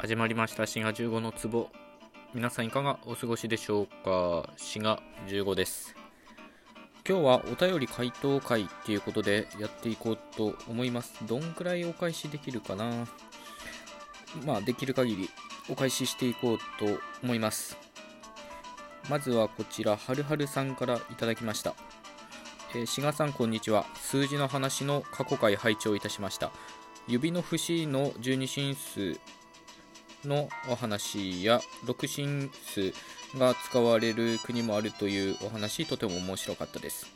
始まりました。滋賀15の壺。皆さんいかがお過ごしでしょうか？滋賀15です。今日はお便り回答会っていうことでやっていこうと思います。どんくらいお返しできるかな？まあできる限りお返ししていこうと思います。まずはこちらはるはるさんからいただきました。え、志賀さんこんにちは。数字の話の過去回拝聴いたしました。指の節の十二進数のお話や6進数が使われる国もあるというお話とても面白かったです。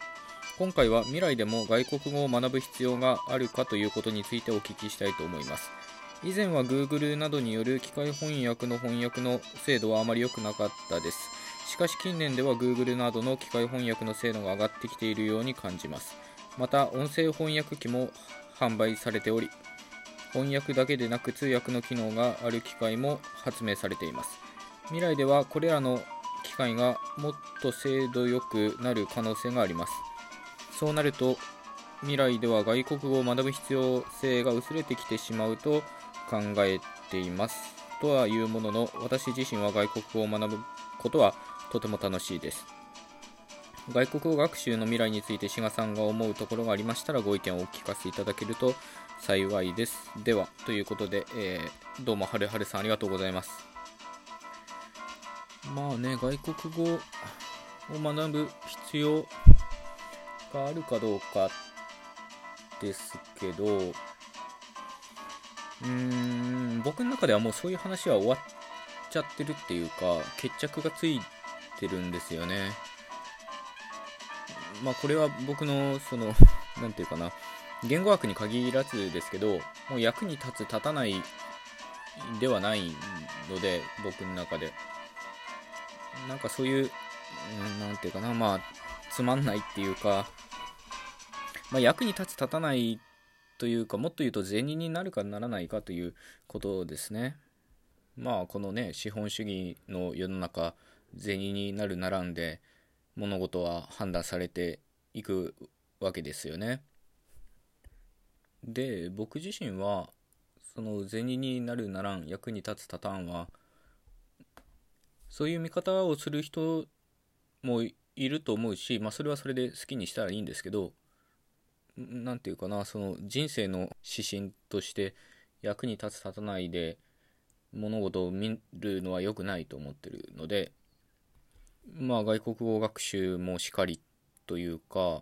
今回は未来でも外国語を学ぶ必要があるかということについてお聞きしたいと思います。以前は Google などによる機械翻訳の翻訳の精度はあまり良くなかったです。しかし近年では Google などの機械翻訳の精度が上がってきているように感じます。また音声翻訳機も販売されており翻訳だけでなく通訳の機能がある機械も発明されています。未来ではこれらの機械がもっと精度よくなる可能性があります。そうなると未来では外国語を学ぶ必要性が薄れてきてしまうと考えています。とはいうものの私自身は外国語を学ぶことはとても楽しいです。外国語学習の未来について志賀さんが思うところがありましたらご意見をお聞かせいただけると幸いです。では、ということで、えー、どうもはるはるさんありがとうございます。まあね、外国語を学ぶ必要があるかどうかですけど、うーん、僕の中ではもうそういう話は終わっちゃってるっていうか、決着がついてるんですよね。まあこれは僕の、その、なんていうかな、言語学に限らずですけど、もう役に立つ、立たないではないので、僕の中で。なんかそういう、なんていうかな、まあ、つまんないっていうか、まあ、役に立つ、立たないというか、もっと言うと銭になるかならないかということですね。まあ、このね、資本主義の世の中、銭になるならんで、物事は判断されていくわけですよね。で僕自身はその銭になるならん役に立つタターンはそういう見方をする人もいると思うし、まあ、それはそれで好きにしたらいいんですけど何て言うかなその人生の指針として役に立つ立たないで物事を見るのは良くないと思ってるのでまあ外国語学習もしかりというか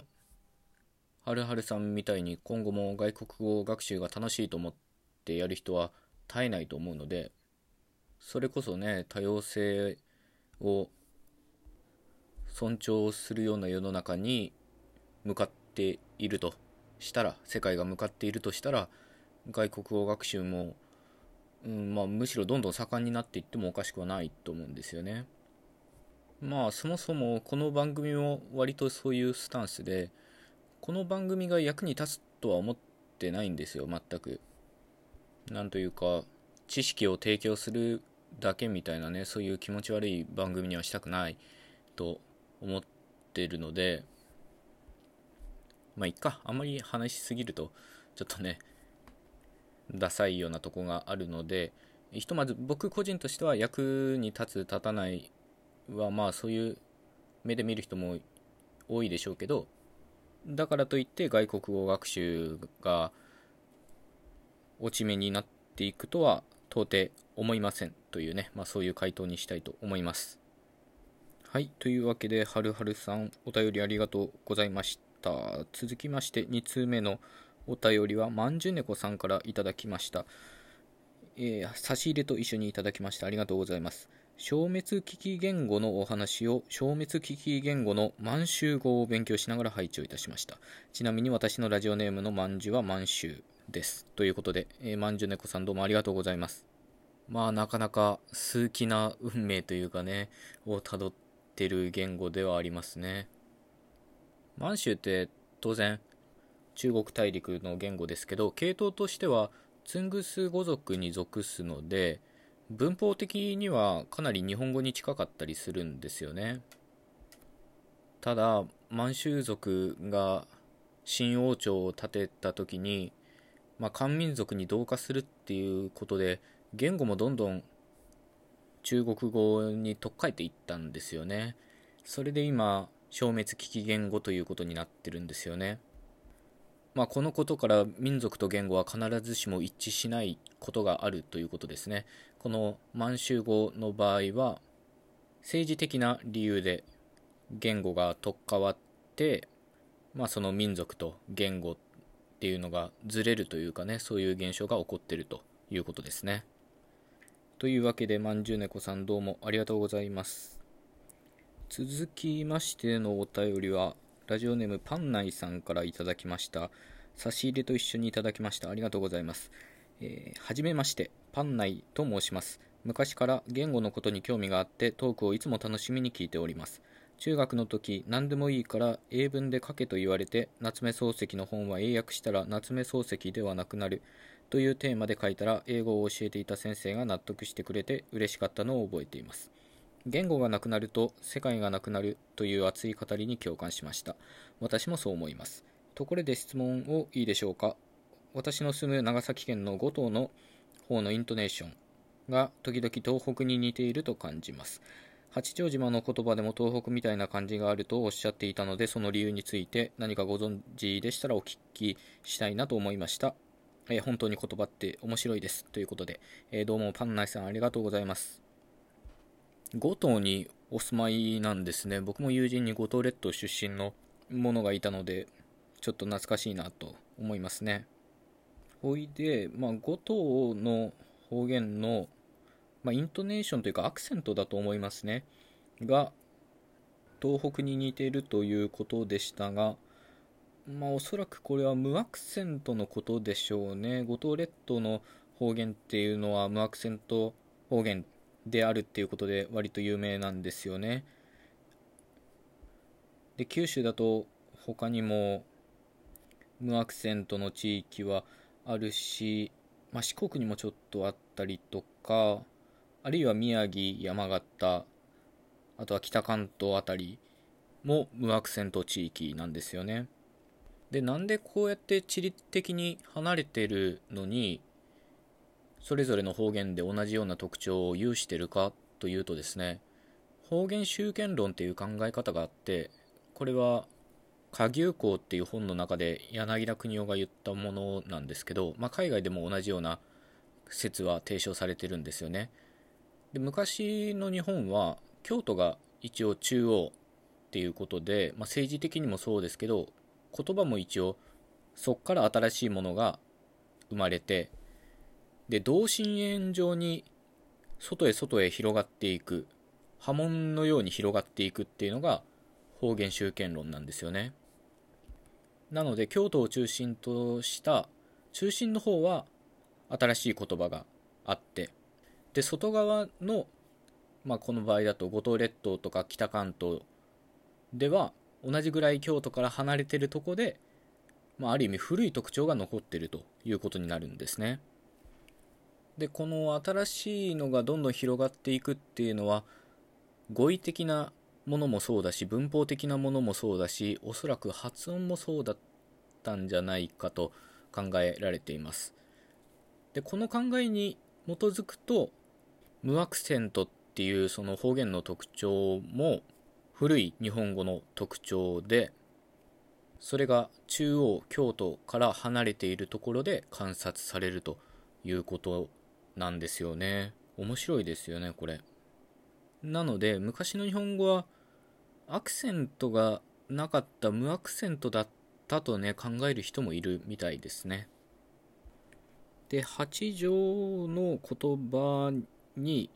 はるはるさんみたいに今後も外国語学習が楽しいと思ってやる人は絶えないと思うのでそれこそね多様性を尊重するような世の中に向かっているとしたら世界が向かっているとしたら外国語学習も、うんまあ、むしろどんどん盛んになっていってもおかしくはないと思うんですよね。まあそもそもこの番組も割とそういうスタンスでこの番組が役に立つとは思ってないんですよ全く。なんというか知識を提供するだけみたいなねそういう気持ち悪い番組にはしたくないと思ってるのでまあいっか。あんまり話しすぎるとちょっとねダサいようなとこがあるのでひとまず僕個人としては役に立つ立たないはまあそういう目で見る人も多いでしょうけどだからといって外国語学習が落ち目になっていくとは到底思いませんというね、まあ、そういう回答にしたいと思います。はい、というわけで、はるはるさん、お便りありがとうございました。続きまして、2通目のお便りは、まんじゅねこさんからいただきました。えー、差し入れと一緒にいただきました。ありがとうございます。消滅危機言語のお話を消滅危機言語の満州語を勉強しながら配置をいたしました。ちなみに私のラジオネームのまんじゅは満州です。ということで、えー、まんじゅ猫さんどうもありがとうございます。まあなかなか数奇な運命というかね、をたどってる言語ではありますね。満州って当然中国大陸の言語ですけど、系統としてはツングス語族に属すので、文法的にはかなり日本語に近かったりするんですよね。ただ満州族が新王朝を建てた時に、まあ、漢民族に同化するっていうことで言語もどんどん中国語に取っ換えていったんですよね。それで今消滅危機言語ということになってるんですよね。まあ、このことから民族と言語は必ずしも一致しないことがあるということですね。この満州語の場合は政治的な理由で言語が取っ換わって、まあ、その民族と言語っていうのがずれるというかねそういう現象が起こってるということですね。というわけでまんじゅう猫さんどうもありがとうございます。続きましてのお便りはラジオネームパンナイさんからいただきました。差し入れと一緒にいただきました。ありがとうございます。えー、はじめまして、パンナイと申します。昔から言語のことに興味があってトークをいつも楽しみに聞いております。中学の時、何でもいいから英文で書けと言われて、夏目漱石の本は英訳したら夏目漱石ではなくなるというテーマで書いたら英語を教えていた先生が納得してくれて嬉しかったのを覚えています。言語がなくなると世界がなくなるという熱い語りに共感しました。私もそう思います。ところで質問をいいでしょうか。私の住む長崎県の五島の方のイントネーションが時々東北に似ていると感じます。八丈島の言葉でも東北みたいな感じがあるとおっしゃっていたので、その理由について何かご存知でしたらお聞きしたいなと思いました。えー、本当に言葉って面白いです。ということで、えー、どうもパンナイさんありがとうございます。五島にお住まいなんですね。僕も友人に五島列島出身の者がいたので、ちょっと懐かしいなと思いますね。ほいで、まあ、五島の方言の、まあ、イントネーションというかアクセントだと思いますね。が、東北に似ているということでしたが、まあ、おそらくこれは無アクセントのことでしょうね。五島列島の方言っていうのは無アクセント方言であるっていうことで割と有名なんですよね。で九州だと他にも無アクセントの地域はあるし、まあ、四国にもちょっとあったりとかあるいは宮城山形あとは北関東あたりも無アクセント地域なんですよねでなんでこうやって地理的に離れてるのにそれぞれの方言で同じような特徴を有してるかというとですね方言集権論っていう考え方があってこれは下牛校っていう本の中で柳田国夫が言ったものなんですけど、まあ、海外でも同じような説は提唱されてるんですよね。で昔の日本は京都が一応中央っていうことで、まあ、政治的にもそうですけど言葉も一応そっから新しいものが生まれてで同心円状に外へ外へ広がっていく波紋のように広がっていくっていうのが方言集権論なんですよねなので京都を中心とした中心の方は新しい言葉があってで外側の、まあ、この場合だと五島列島とか北関東では同じぐらい京都から離れてるとこで、まあ、ある意味古い特徴が残ってるということになるんですね。でこの新しいのがどんどん広がっていくっていうのは語彙的なものもそうだし文法的なものもそうだしおそらく発音もそうだったんじゃないかと考えられています。でこの考えに基づくと無アクセントっていうその方言の特徴も古い日本語の特徴でそれが中央京都から離れているところで観察されるということなんですよね。面白いですよね、これ。なので、昔の日本語は、アクセントがなかった無アクセントだったとね、考える人もいるみたいですね。で、八条の言葉に、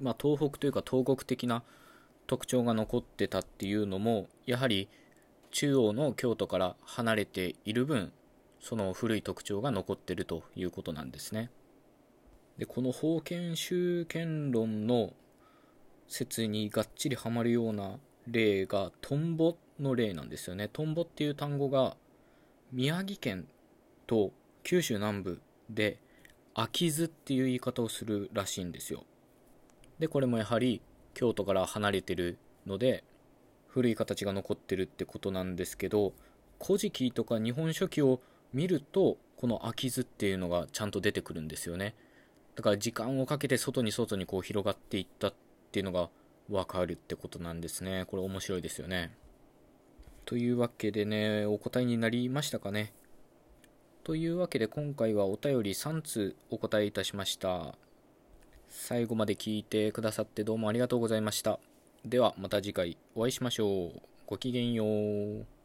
まあ、東北というか東国的な特徴が残ってたっていうのも、やはり中央の京都から離れている分、その古い特徴が残ってるということなんですね。でこの封建集権論の説にがっちりはまるような例がトンボの例なんですよね。トンボっていう単語が宮城県と九州南部で秋津っていう言い方をするらしいんですよ。でこれもやはり京都から離れてるので古い形が残ってるってことなんですけど「古事記」とか「日本書紀」を見るとこの秋津っていうのがちゃんと出てくるんですよね。だから時間をかけて外に外にこう広がっていったっていうのがわかるってことなんですね。これ面白いですよね。というわけでね、お答えになりましたかね。というわけで今回はお便り3通お答えいたしました。最後まで聞いてくださってどうもありがとうございました。ではまた次回お会いしましょう。ごきげんよう。